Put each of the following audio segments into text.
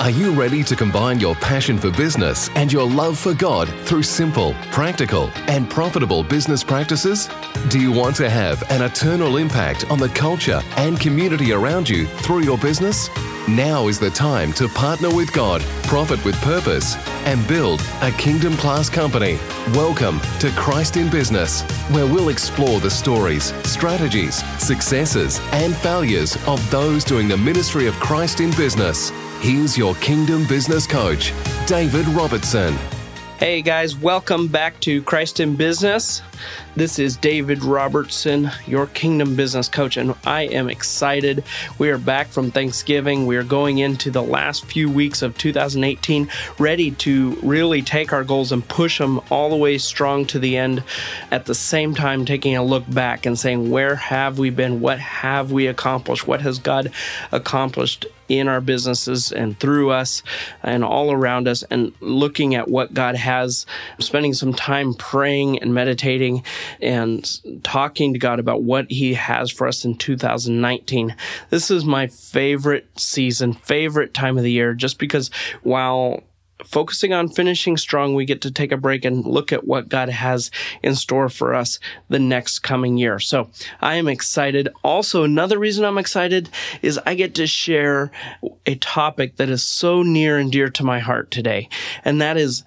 Are you ready to combine your passion for business and your love for God through simple, practical, and profitable business practices? Do you want to have an eternal impact on the culture and community around you through your business? Now is the time to partner with God, profit with purpose, and build a kingdom class company. Welcome to Christ in Business, where we'll explore the stories, strategies, successes, and failures of those doing the ministry of Christ in business. Here's your Kingdom Business Coach, David Robertson. Hey guys, welcome back to Christ in Business. This is David Robertson, your Kingdom Business Coach, and I am excited. We are back from Thanksgiving. We are going into the last few weeks of 2018, ready to really take our goals and push them all the way strong to the end. At the same time, taking a look back and saying, Where have we been? What have we accomplished? What has God accomplished in our businesses and through us and all around us and looking at what God has, spending some time praying and meditating and talking to God about what He has for us in 2019. This is my favorite season, favorite time of the year, just because while focusing on finishing strong, we get to take a break and look at what God has in store for us the next coming year. So I am excited. Also, another reason I'm excited is I get to share a topic that is so near and dear to my heart today, and that is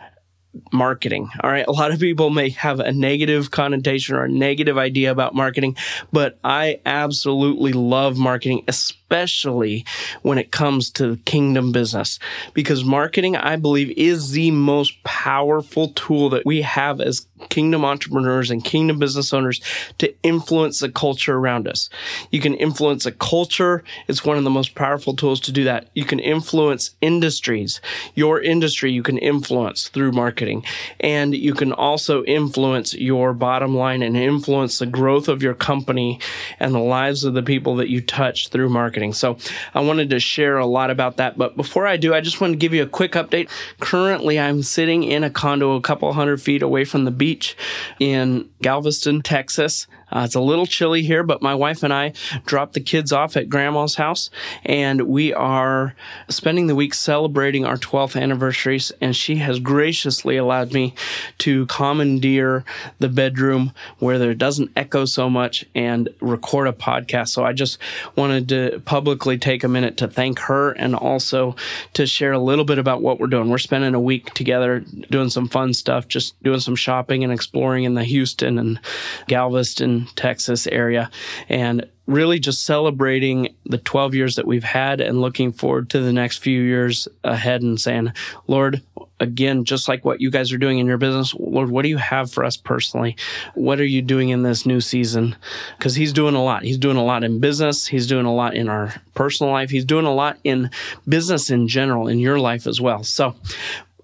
marketing. All right. A lot of people may have a negative connotation or a negative idea about marketing, but I absolutely love marketing, especially when it comes to kingdom business, because marketing, I believe, is the most powerful tool that we have as kingdom entrepreneurs and kingdom business owners to influence the culture around us. You can influence a culture. It's one of the most powerful tools to do that. You can influence industries. Your industry you can influence through marketing. And you can also influence your bottom line and influence the growth of your company and the lives of the people that you touch through marketing. So I wanted to share a lot about that. But before I do, I just want to give you a quick update. Currently, I'm sitting in a condo a couple hundred feet away from the beach in Galveston, Texas. Uh, it's a little chilly here, but my wife and I dropped the kids off at grandma's house and we are spending the week celebrating our 12th anniversaries. And she has graciously allowed me to commandeer the bedroom where there doesn't echo so much and record a podcast. So I just wanted to publicly take a minute to thank her and also to share a little bit about what we're doing. We're spending a week together doing some fun stuff, just doing some shopping and exploring in the Houston and Galveston Texas area, and really just celebrating the 12 years that we've had and looking forward to the next few years ahead and saying, Lord, again, just like what you guys are doing in your business, Lord, what do you have for us personally? What are you doing in this new season? Because He's doing a lot. He's doing a lot in business. He's doing a lot in our personal life. He's doing a lot in business in general, in your life as well. So,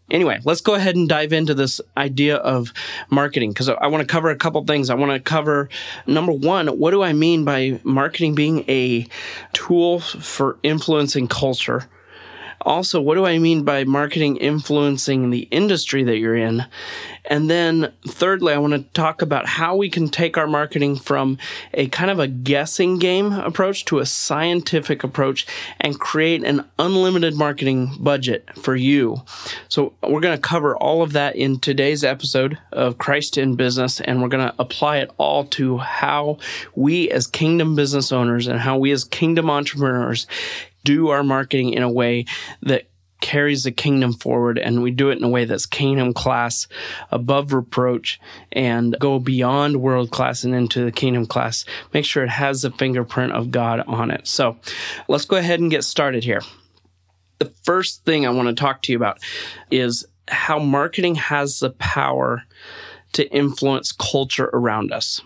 Anyway, let's go ahead and dive into this idea of marketing because I want to cover a couple things. I want to cover number one, what do I mean by marketing being a tool for influencing culture? Also, what do I mean by marketing influencing the industry that you're in? And then thirdly, I want to talk about how we can take our marketing from a kind of a guessing game approach to a scientific approach and create an unlimited marketing budget for you. So we're going to cover all of that in today's episode of Christ in Business, and we're going to apply it all to how we as kingdom business owners and how we as kingdom entrepreneurs do our marketing in a way that carries the kingdom forward and we do it in a way that's kingdom class above reproach and go beyond world class and into the kingdom class. Make sure it has the fingerprint of god on it. So let's go ahead and get started here. The first thing i want to talk to you about is how marketing has the power to influence culture around us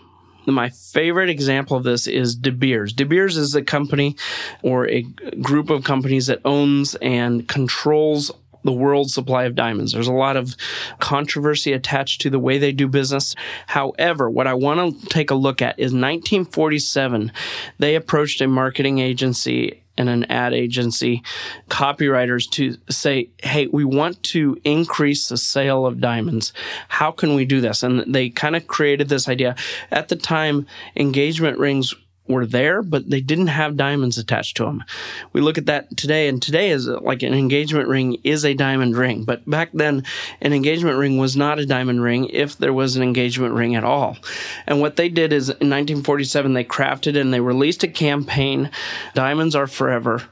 my favorite example of this is De Beers. De Beers is a company or a group of companies that owns and controls the world's supply of diamonds. There's a lot of controversy attached to the way they do business. However, what I want to take a look at is 1947, they approached a marketing agency and an ad agency copywriters to say, Hey, we want to increase the sale of diamonds. How can we do this? And they kind of created this idea. At the time, engagement rings were there, but they didn't have diamonds attached to them. We look at that today, and today is uh, like an engagement ring is a diamond ring. But back then, an engagement ring was not a diamond ring if there was an engagement ring at all. And what they did is in 1947, they crafted and they released a campaign, Diamonds Are Forever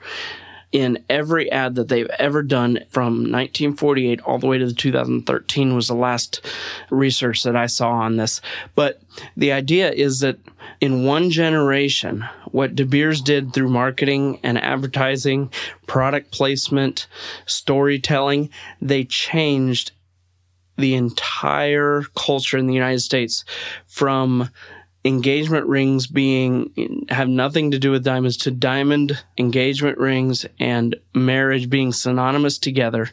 in every ad that they've ever done from 1948 all the way to the 2013 was the last research that I saw on this. But the idea is that in one generation, what De Beers did through marketing and advertising, product placement, storytelling, they changed the entire culture in the United States from engagement rings being have nothing to do with diamonds to diamond engagement rings and marriage being synonymous together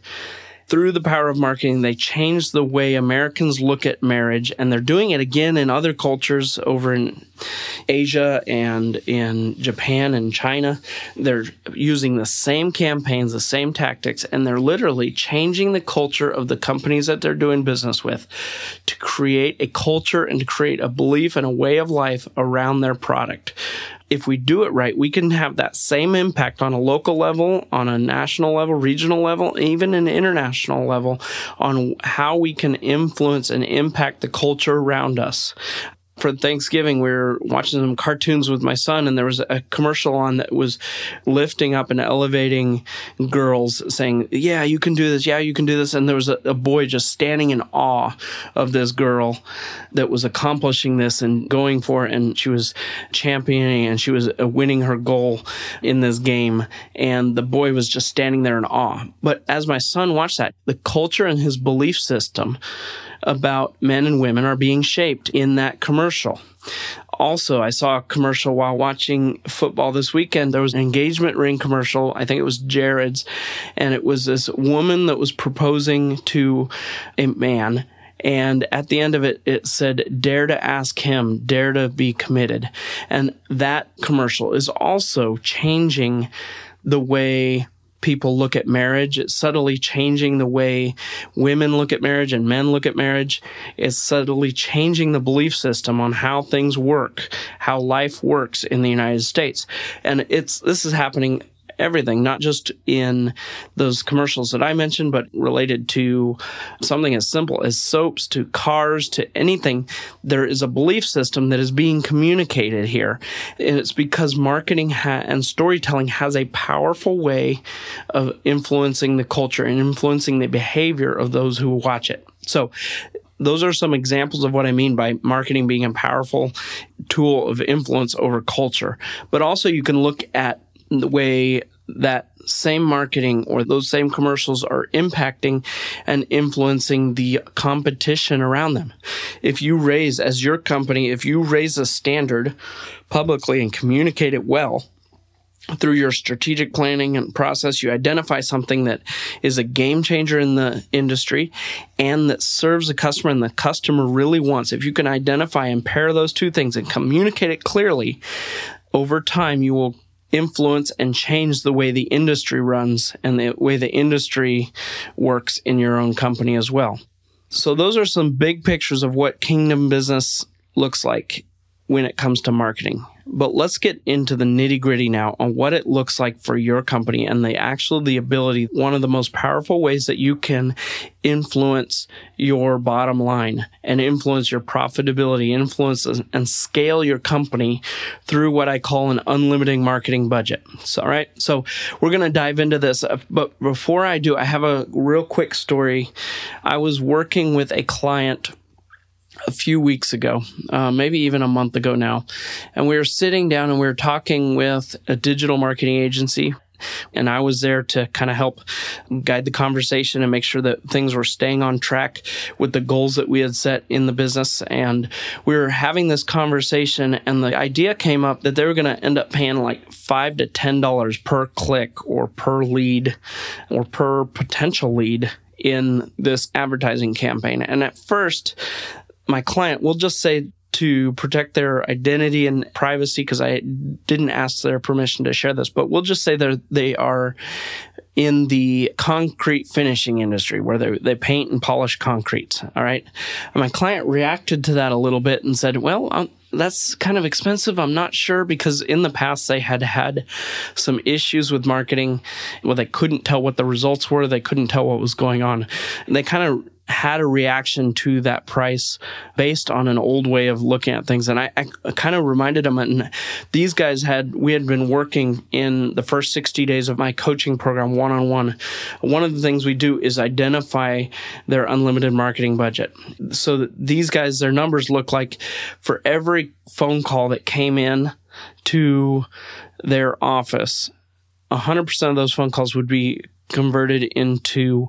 through the power of marketing, they changed the way Americans look at marriage, and they're doing it again in other cultures over in Asia and in Japan and China. They're using the same campaigns, the same tactics, and they're literally changing the culture of the companies that they're doing business with to create a culture and to create a belief and a way of life around their product if we do it right, we can have that same impact on a local level, on a national level, regional level, even an international level on how we can influence and impact the culture around us for Thanksgiving, we were watching some cartoons with my son, and there was a commercial on that was lifting up and elevating girls, saying, "Yeah, you can do this. Yeah, you can do this." And there was a, a boy just standing in awe of this girl that was accomplishing this and going for it, and she was championing and she was uh, winning her goal in this game, and the boy was just standing there in awe. But as my son watched that, the culture and his belief system about men and women are being shaped in that commercial. Also, I saw a commercial while watching football this weekend. There was an engagement ring commercial. I think it was Jared's. And it was this woman that was proposing to a man. And at the end of it, it said, dare to ask him, dare to be committed. And that commercial is also changing the way people look at marriage. It's subtly changing the way women look at marriage and men look at marriage. It's subtly changing the belief system on how things work, how life works in the United States. And it's, this is happening everything, not just in those commercials that I mentioned, but related to something as simple as soaps to cars to anything. There is a belief system that is being communicated here. And it's because marketing ha- and storytelling has a powerful way of influencing the culture and influencing the behavior of those who watch it. So those are some examples of what I mean by marketing being a powerful tool of influence over culture. But also you can look at the way that same marketing or those same commercials are impacting and influencing the competition around them. If you raise, as your company, if you raise a standard publicly and communicate it well, through your strategic planning and process, you identify something that is a game changer in the industry and that serves the customer and the customer really wants. If you can identify and pair those two things and communicate it clearly, over time you will influence and change the way the industry runs and the way the industry works in your own company as well. So those are some big pictures of what kingdom business looks like when it comes to marketing. But let's get into the nitty gritty now on what it looks like for your company and the actual the ability. One of the most powerful ways that you can influence your bottom line and influence your profitability, influence and scale your company through what I call an unlimited marketing budget. So, all right. So we're going to dive into this. Uh, but before I do, I have a real quick story. I was working with a client a few weeks ago, uh, maybe even a month ago now. And we were sitting down and we were talking with a digital marketing agency. And I was there to kind of help guide the conversation and make sure that things were staying on track with the goals that we had set in the business. And we were having this conversation, and the idea came up that they were going to end up paying like five to ten dollars per click or per lead or per potential lead in this advertising campaign. And at first, my client, we'll just say to protect their identity and privacy, because I didn't ask their permission to share this, but we'll just say that they are in the concrete finishing industry where they, they paint and polish concrete. All right. And my client reacted to that a little bit and said, well, um, that's kind of expensive. I'm not sure because in the past they had had some issues with marketing where they couldn't tell what the results were. They couldn't tell what was going on. And they kind of had a reaction to that price based on an old way of looking at things. And I, I kind of reminded them, and these guys had, we had been working in the first 60 days of my coaching program one on one. One of the things we do is identify their unlimited marketing budget. So these guys, their numbers look like for every phone call that came in to their office, 100% of those phone calls would be converted into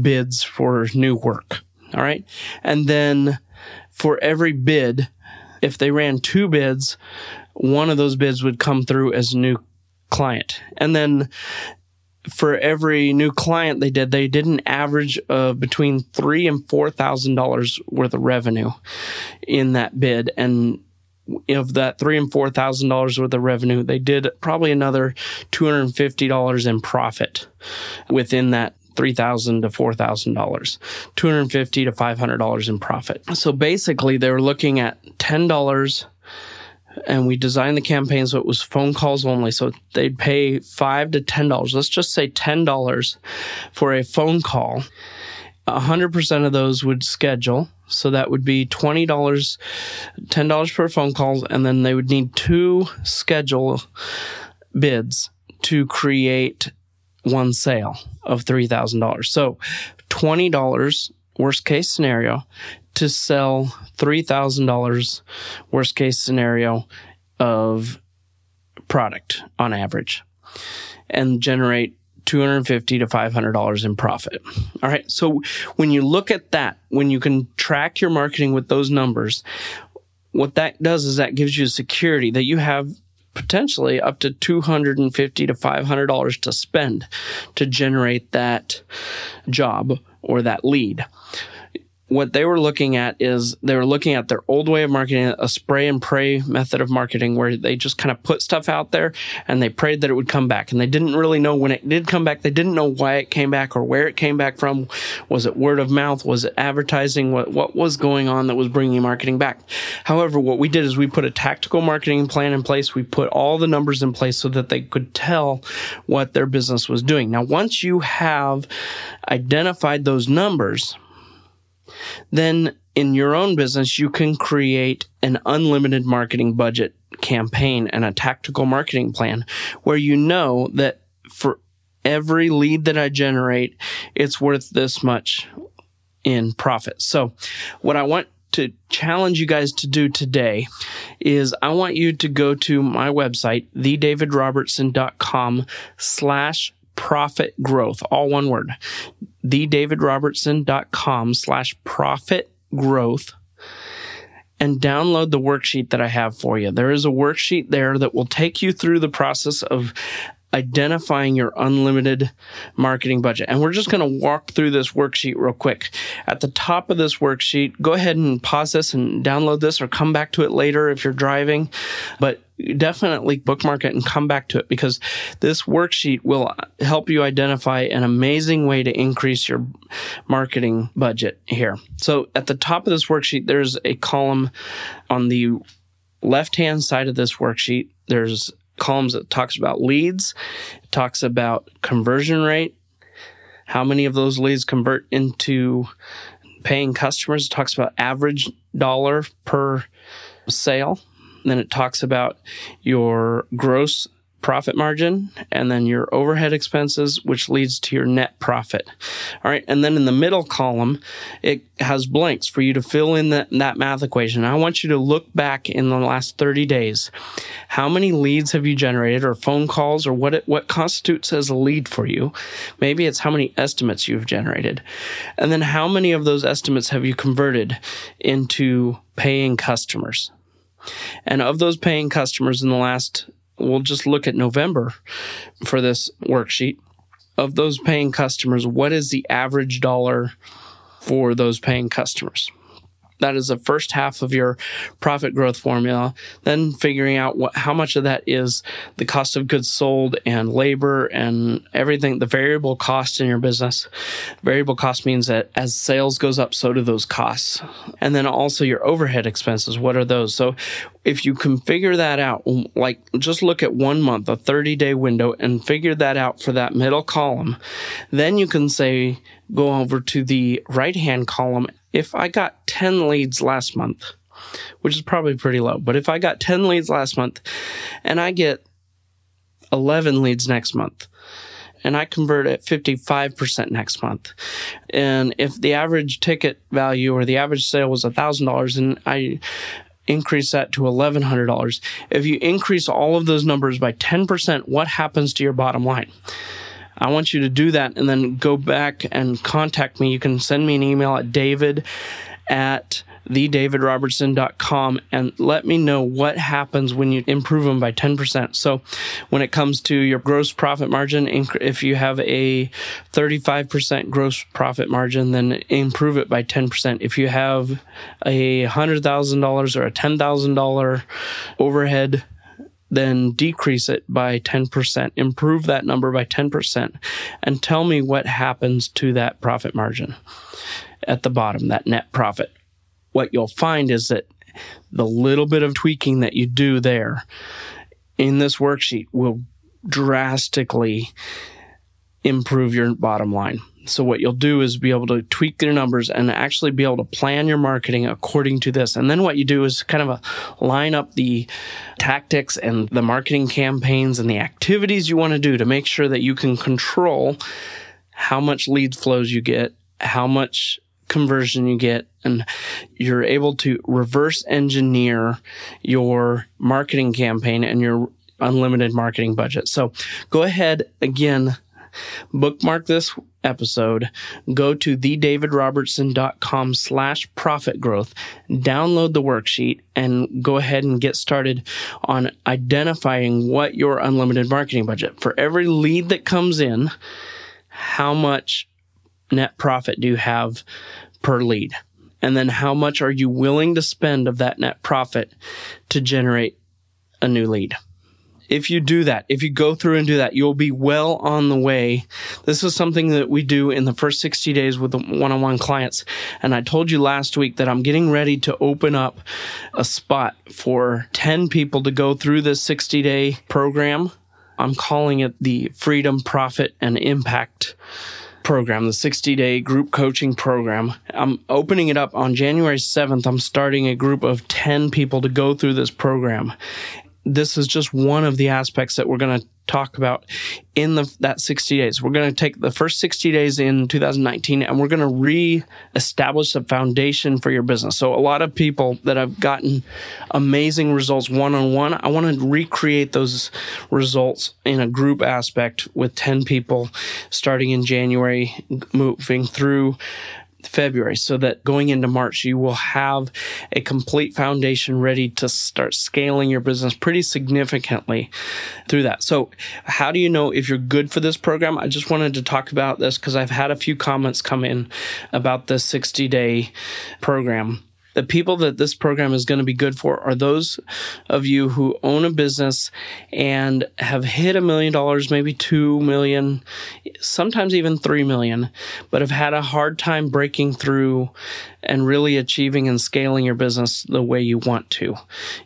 bids for new work. All right. And then for every bid, if they ran two bids, one of those bids would come through as new client. And then for every new client they did, they did an average of between three and four thousand dollars worth of revenue in that bid. And of that three and four thousand dollars worth of revenue, they did probably another two hundred and fifty dollars in profit within that three thousand to four thousand dollars, two hundred and fifty to five hundred dollars in profit. So basically, they were looking at ten dollars. And we designed the campaign so it was phone calls only. So they'd pay five to ten dollars. Let's just say ten dollars for a phone call. 100% of those would schedule so that would be $20, $10 per phone call. And then they would need two schedule bids to create one sale of $3,000. So $20 worst case scenario to sell $3,000 worst case scenario of product on average and generate 250 to $500 in profit. All right. So when you look at that, when you can track your marketing with those numbers, what that does is that gives you security that you have potentially up to 250 to $500 to spend to generate that job or that lead what they were looking at is they were looking at their old way of marketing, a spray and pray method of marketing where they just kind of put stuff out there and they prayed that it would come back. And they didn't really know when it did come back. They didn't know why it came back or where it came back from. Was it word of mouth? Was it advertising? What, what was going on that was bringing marketing back? However, what we did is we put a tactical marketing plan in place. We put all the numbers in place so that they could tell what their business was doing. Now, once you have identified those numbers, then in your own business, you can create an unlimited marketing budget campaign and a tactical marketing plan where you know that for every lead that I generate, it's worth this much in profit. So what I want to challenge you guys to do today is I want you to go to my website, thedavidrobertson.com slash profit growth, all one word thedavidrobertson.com slash profit growth and download the worksheet that I have for you. There is a worksheet there that will take you through the process of identifying your unlimited marketing budget. And we're just going to walk through this worksheet real quick. At the top of this worksheet, go ahead and pause this and download this or come back to it later if you're driving. But definitely bookmark it and come back to it because this worksheet will help you identify an amazing way to increase your marketing budget here. So at the top of this worksheet, there's a column on the left hand side of this worksheet. There's columns that talks about leads, talks about conversion rate, how many of those leads convert into paying customers. It talks about average dollar per sale. Then it talks about your gross profit margin and then your overhead expenses, which leads to your net profit. All right. And then in the middle column, it has blanks for you to fill in that, that math equation. I want you to look back in the last 30 days. How many leads have you generated or phone calls or what, it, what constitutes as a lead for you? Maybe it's how many estimates you've generated. And then how many of those estimates have you converted into paying customers? And of those paying customers in the last we'll just look at November for this worksheet. Of those paying customers, what is the average dollar for those paying customers? That is the first half of your profit growth formula. Then figuring out what, how much of that is the cost of goods sold and labor and everything, the variable cost in your business. Variable cost means that as sales goes up, so do those costs. And then also your overhead expenses. What are those? So if you can figure that out, um, like just look at one month, a 30 day window and figure that out for that middle column, then you can say, go over to the right hand column if I got 10 leads last month, which is probably pretty low, but if I got 10 leads last month and I get 11 leads next month, and I convert at 55% next month. And if the average ticket value or the average sale was $1,000 and I increase that to $1,100, if you increase all of those numbers by 10%, what happens to your bottom line? I want you to do that and then go back and contact me. You can send me an email at david at thedavidrobertson.com and let me know what happens when you improve them by 10%. So when it comes to your gross profit margin, if you have a 35% gross profit margin, then improve it by 10%. If you have a $100,000 or a $10,000 overhead then decrease it by 10%, improve that number by 10%, and tell me what happens to that profit margin at the bottom, that net profit. What you'll find is that the little bit of tweaking that you do there in this worksheet will drastically improve your bottom line. So what you'll do is be able to tweak your numbers and actually be able to plan your marketing according to this. And then what you do is kind of a, line up the tactics and the marketing campaigns and the activities you want to do to make sure that you can control how much lead flows you get, how much conversion you get, and you're able to reverse engineer your marketing campaign and your unlimited marketing budget. So go ahead again bookmark this episode, go to thedavidrobertson.com slash profit growth, download the worksheet, and go ahead and get started on identifying what your unlimited marketing budget. For every lead that comes in, how much net profit do you have per lead? And then how much are you willing to spend of that net profit to generate a new lead? If you do that, if you go through and do that, you'll be well on the way. This is something that we do in the first 60 days with the one on one clients. And I told you last week that I'm getting ready to open up a spot for 10 people to go through this 60 day program. I'm calling it the Freedom, Profit, and Impact program, the 60 day group coaching program. I'm opening it up on January 7th. I'm starting a group of 10 people to go through this program this is just one of the aspects that we're going to talk about in the that 60 days. We're going to take the first 60 days in 2019 and we're going to re-establish a foundation for your business. So a lot of people that have gotten amazing results one-on-one, I want to recreate those results in a group aspect with 10 people starting in January moving through February so that going into March, you will have a complete foundation ready to start scaling your business pretty significantly through that. So, how do you know if you're good for this program? I just wanted to talk about this because I've had a few comments come in about the 60 day program the people that this program is going to be good for are those of you who own a business and have hit a million dollars, maybe two million, sometimes even three million, but have had a hard time breaking through and really achieving and scaling your business the way you want to.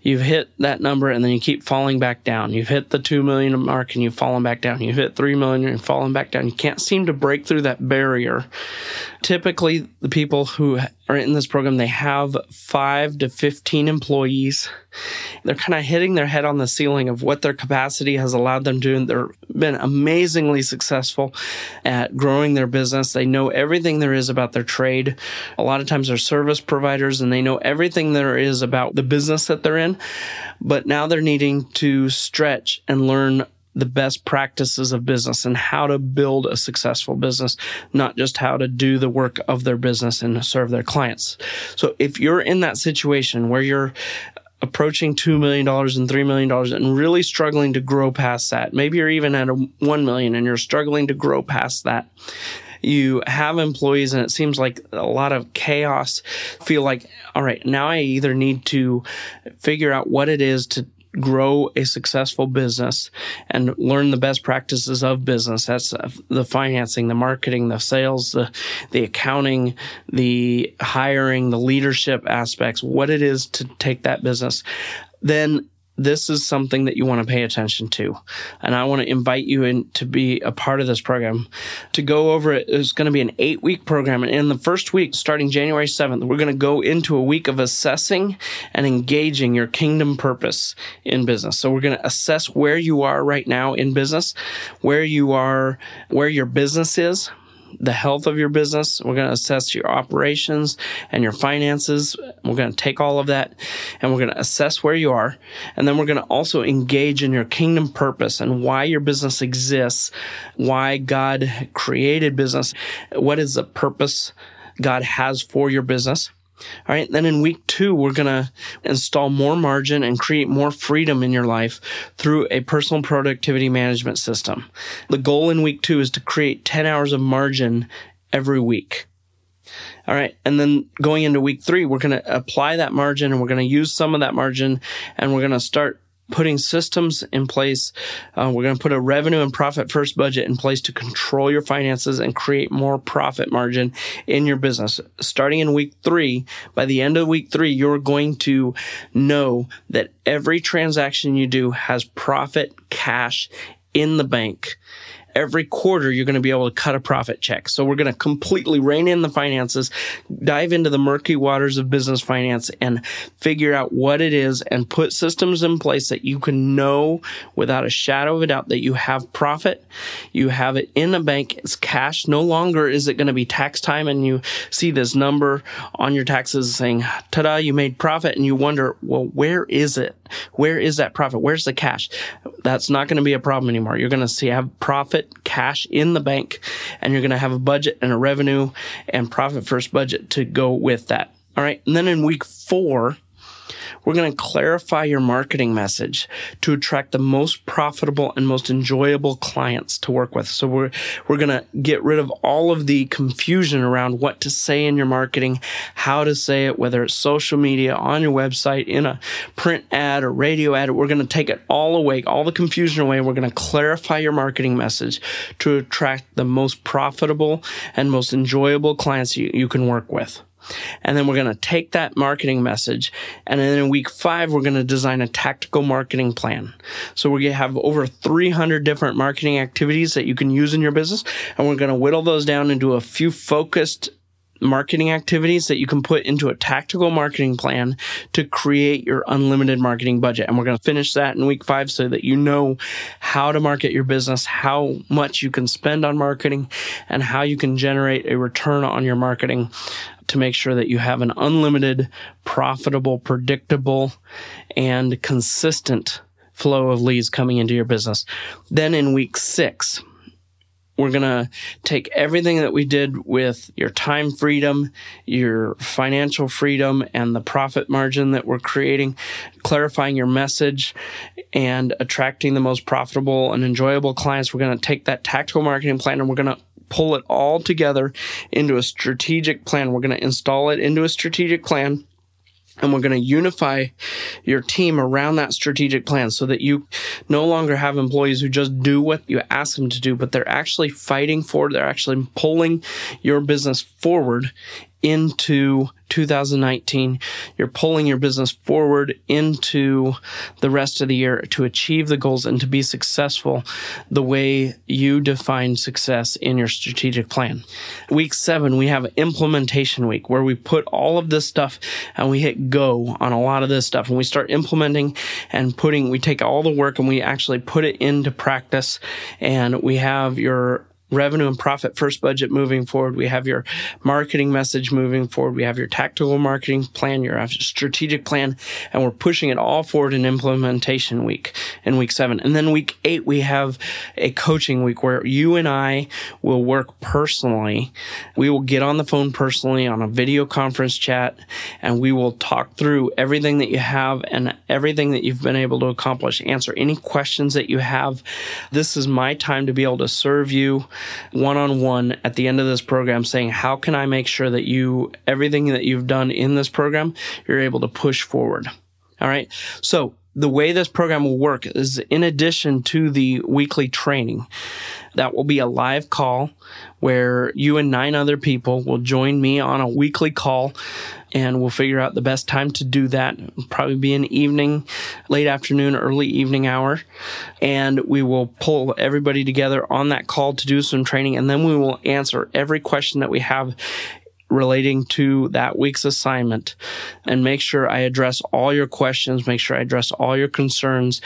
You've hit that number and then you keep falling back down. You've hit the 2 million mark and you've fallen back down. You've hit 3 million and fallen back down. You can't seem to break through that barrier. Typically, the people who are in this program, they have five to 15 employees. They're kind of hitting their head on the ceiling of what their capacity has allowed them to do. And they've been amazingly successful at growing their business. They know everything there is about their trade. A lot of times they're service providers and they know everything there is about the business that they're in. But now they're needing to stretch and learn the best practices of business and how to build a successful business, not just how to do the work of their business and serve their clients. So if you're in that situation where you're approaching $2 million and $3 million and really struggling to grow past that, maybe you're even at a 1 million and you're struggling to grow past that, you have employees and it seems like a lot of chaos, feel like, all right, now I either need to figure out what it is to grow a successful business and learn the best practices of business. That's uh, the financing, the marketing, the sales, the, the accounting, the hiring, the leadership aspects, what it is to take that business. Then this is something that you want to pay attention to. And I want to invite you in to be a part of this program. To go over it is going to be an eight week program. And in the first week, starting January 7th, we're going to go into a week of assessing and engaging your kingdom purpose in business. So we're going to assess where you are right now in business, where you are, where your business is the health of your business. We're going to assess your operations and your finances. We're going to take all of that and we're going to assess where you are. And then we're going to also engage in your kingdom purpose and why your business exists, why God created business, what is the purpose God has for your business. All right. Then in week two, we're going to install more margin and create more freedom in your life through a personal productivity management system. The goal in week two is to create 10 hours of margin every week. All right. And then going into week three, we're going to apply that margin and we're going to use some of that margin and we're going to start putting systems in place. Uh, we're going to put a revenue and profit first budget in place to control your finances and create more profit margin in your business. Starting in week three, by the end of week three, you're going to know that every transaction you do has profit cash in the bank every quarter you're going to be able to cut a profit check. So we're going to completely rein in the finances, dive into the murky waters of business finance and figure out what it is and put systems in place that you can know without a shadow of a doubt that you have profit. You have it in the bank. It's cash. No longer is it going to be tax time and you see this number on your taxes saying, ta-da, you made profit and you wonder, well, where is it? Where is that profit? Where's the cash? That's not going to be a problem anymore. You're going to see have profit cash in the bank and you're going to have a budget and a revenue and profit first budget to go with that. All right. And then in week four, we're going to clarify your marketing message to attract the most profitable and most enjoyable clients to work with. So we're, we're going to get rid of all of the confusion around what to say in your marketing, how to say it, whether it's social media, on your website, in a print ad or radio ad. We're going to take it all away, all the confusion away. We're going to clarify your marketing message to attract the most profitable and most enjoyable clients you, you can work with. And then we're going to take that marketing message. And then in week five, we're going to design a tactical marketing plan. So we're going to have over 300 different marketing activities that you can use in your business. And we're going to whittle those down into a few focused marketing activities that you can put into a tactical marketing plan to create your unlimited marketing budget. And we're going to finish that in week five so that you know how to market your business, how much you can spend on marketing, and how you can generate a return on your marketing to make sure that you have an unlimited, profitable, predictable, and consistent flow of leads coming into your business. Then in week six, we're going to take everything that we did with your time freedom, your financial freedom, and the profit margin that we're creating, clarifying your message and attracting the most profitable and enjoyable clients. We're going to take that tactical marketing plan and we're going to pull it all together into a strategic plan. We're going to install it into a strategic plan and we're going to unify your team around that strategic plan so that you no longer have employees who just do what you ask them to do, but they're actually fighting for, they're actually pulling your business forward into 2019. You're pulling your business forward into the rest of the year to achieve the goals and to be successful the way you define success in your strategic plan. Week seven, we have implementation week where we put all of this stuff and we hit go on a lot of this stuff and we start implementing and putting, we take all the work and we actually put it into practice and we have your revenue and profit first budget moving forward. We have your marketing message moving forward. We have your tactical marketing plan, your strategic plan, and we're pushing it all forward in implementation week in week seven. And then week eight, we have a coaching week where you and I will work personally. We will get on the phone personally on a video conference chat and we will talk through everything that you have and everything that you've been able to accomplish, answer any questions that you have. This is my time to be able to serve you one on one at the end of this program saying, How can I make sure that you, everything that you've done in this program, you're able to push forward? All right. So the way this program will work is in addition to the weekly training, that will be a live call where you and nine other people will join me on a weekly call and we'll figure out the best time to do that. It'll probably be an evening, late afternoon, early evening hour. And we will pull everybody together on that call to do some training. And then we will answer every question that we have relating to that week's assignment and make sure I address all your questions, make sure I address all your concerns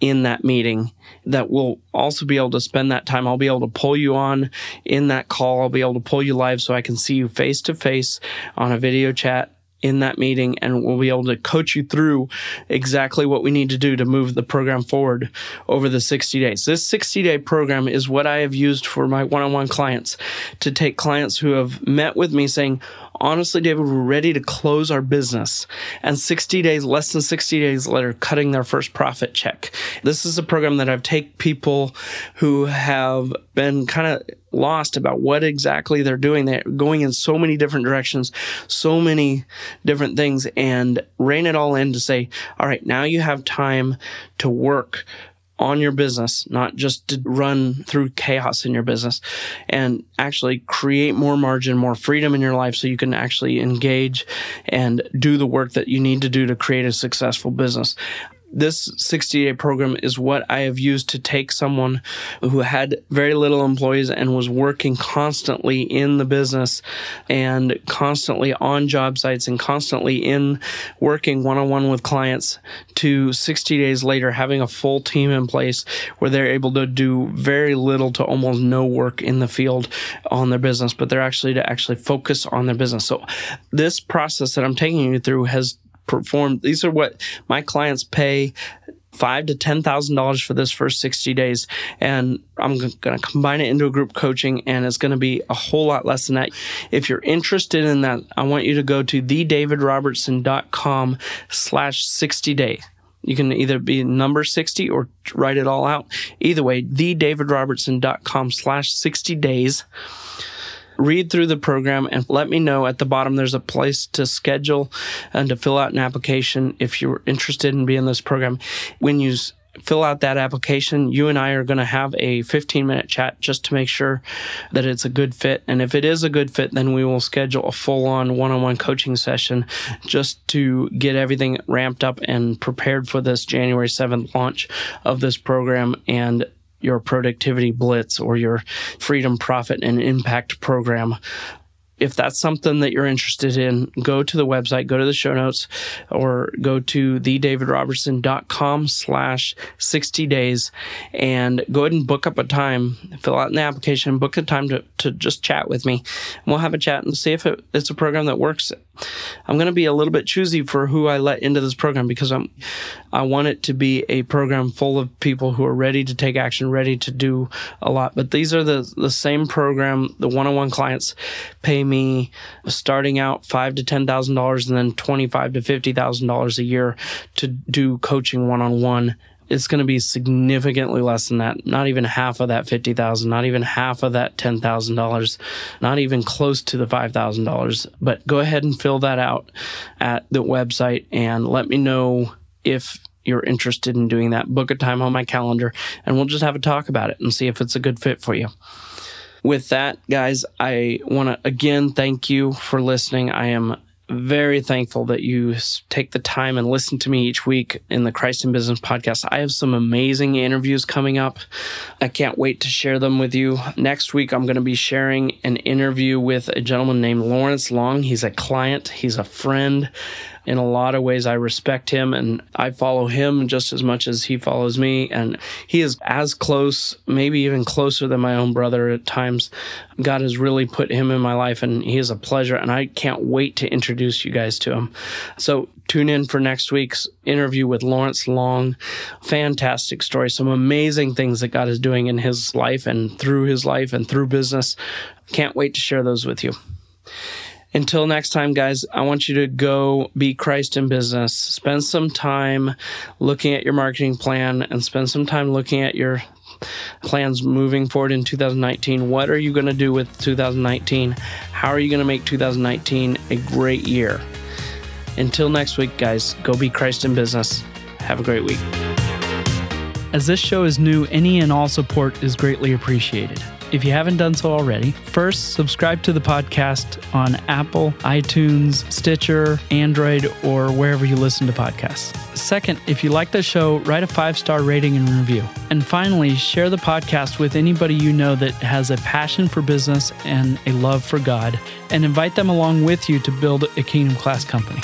in that meeting that we'll also be able to spend that time. I'll be able to pull you on in that call. I'll be able to pull you live so I can see you face to face on a video chat in that meeting and we'll be able to coach you through exactly what we need to do to move the program forward over the 60 days. This 60 day program is what I have used for my one on one clients to take clients who have met with me saying, honestly, David, we're ready to close our business. And 60 days, less than 60 days later, cutting their first profit check. This is a program that I've taken people who have been kind of lost about what exactly they're doing. They're going in so many different directions, so many different things, and rein it all in to say, all right, now you have time to work on your business, not just to run through chaos in your business and actually create more margin, more freedom in your life so you can actually engage and do the work that you need to do to create a successful business this 60 day program is what I have used to take someone who had very little employees and was working constantly in the business and constantly on job sites and constantly in working one on one with clients to 60 days later having a full team in place where they're able to do very little to almost no work in the field on their business, but they're actually to actually focus on their business. So this process that I'm taking you through has perform. These are what my clients pay five to ten thousand dollars for this first 60 days. And i'm going to combine it into a group coaching and it's going to be a whole lot less than that. If you're interested in that i want you to go to thedavidrobertson.com slash 60 day. You can either be number 60 or write it all out. Either way thedavidrobertson.com slash 60 days read through the program and let me know. At the bottom there's a place to schedule and to fill out an application if you're interested in being in this program. When you fill out that application, you and I are going to have a 15 minute chat just to make sure that it's a good fit. And if it is a good fit, then we will schedule a full on one on one coaching session just to get everything ramped up and prepared for this January 7th launch of this program. And your productivity blitz or your freedom profit and impact program if that's something that you're interested in, go to the website, go to the show notes, or go to thedavidrobertson.com slash 60 days and go ahead and book up a time, fill out an application, book a time to, to just chat with me. And we'll have a chat and see if it, it's a program that works. I'm going to be a little bit choosy for who I let into this program because I'm, I want it to be a program full of people who are ready to take action, ready to do a lot. But these are the, the same program, the one-on-one clients pay me starting out five to ten thousand dollars and then twenty-five to fifty thousand dollars a year to do coaching one-on-one it's going to be significantly less than that. Not even half of that fifty thousand. Not even half of that ten thousand dollars. Not even close to the five thousand dollars. But go ahead and fill that out at the website and let me know if you're interested in doing that. Book a time on my calendar, and we'll just have a talk about it and see if it's a good fit for you with that, guys, I want to again thank you for listening. I am very thankful that you take the time and listen to me each week in the Christ in Business podcast. I have some amazing interviews coming up. I can't wait to share them with you. Next week, I'm going to be sharing an interview with a gentleman named Lawrence Long. He's a client, he's a friend in a lot of ways, I respect him and I follow him just as much as he follows me. And he is as close, maybe even closer than my own brother at times. God has really put him in my life and he is a pleasure. And I can't wait to introduce you guys to him. So tune in for next week's interview with Lawrence Long. Fantastic story. Some amazing things that God is doing in his life and through his life and through business. Can't wait to share those with you. Until next time, guys, I want you to go be Christ in business. Spend some time looking at your marketing plan and spend some time looking at your plans moving forward in 2019. What are you going to do with 2019? How are you going to make 2019 a great year? Until next week, guys, go be Christ in business. Have a great week. As this show is new, any and all support is greatly appreciated. If you haven't done so already, first subscribe to the podcast on Apple, iTunes, Stitcher, Android, or wherever you listen to podcasts. Second, if you like the show, write a five star rating and review. And finally, share the podcast with anybody you know that has a passion for business and a love for God, and invite them along with you to build a kingdom class company.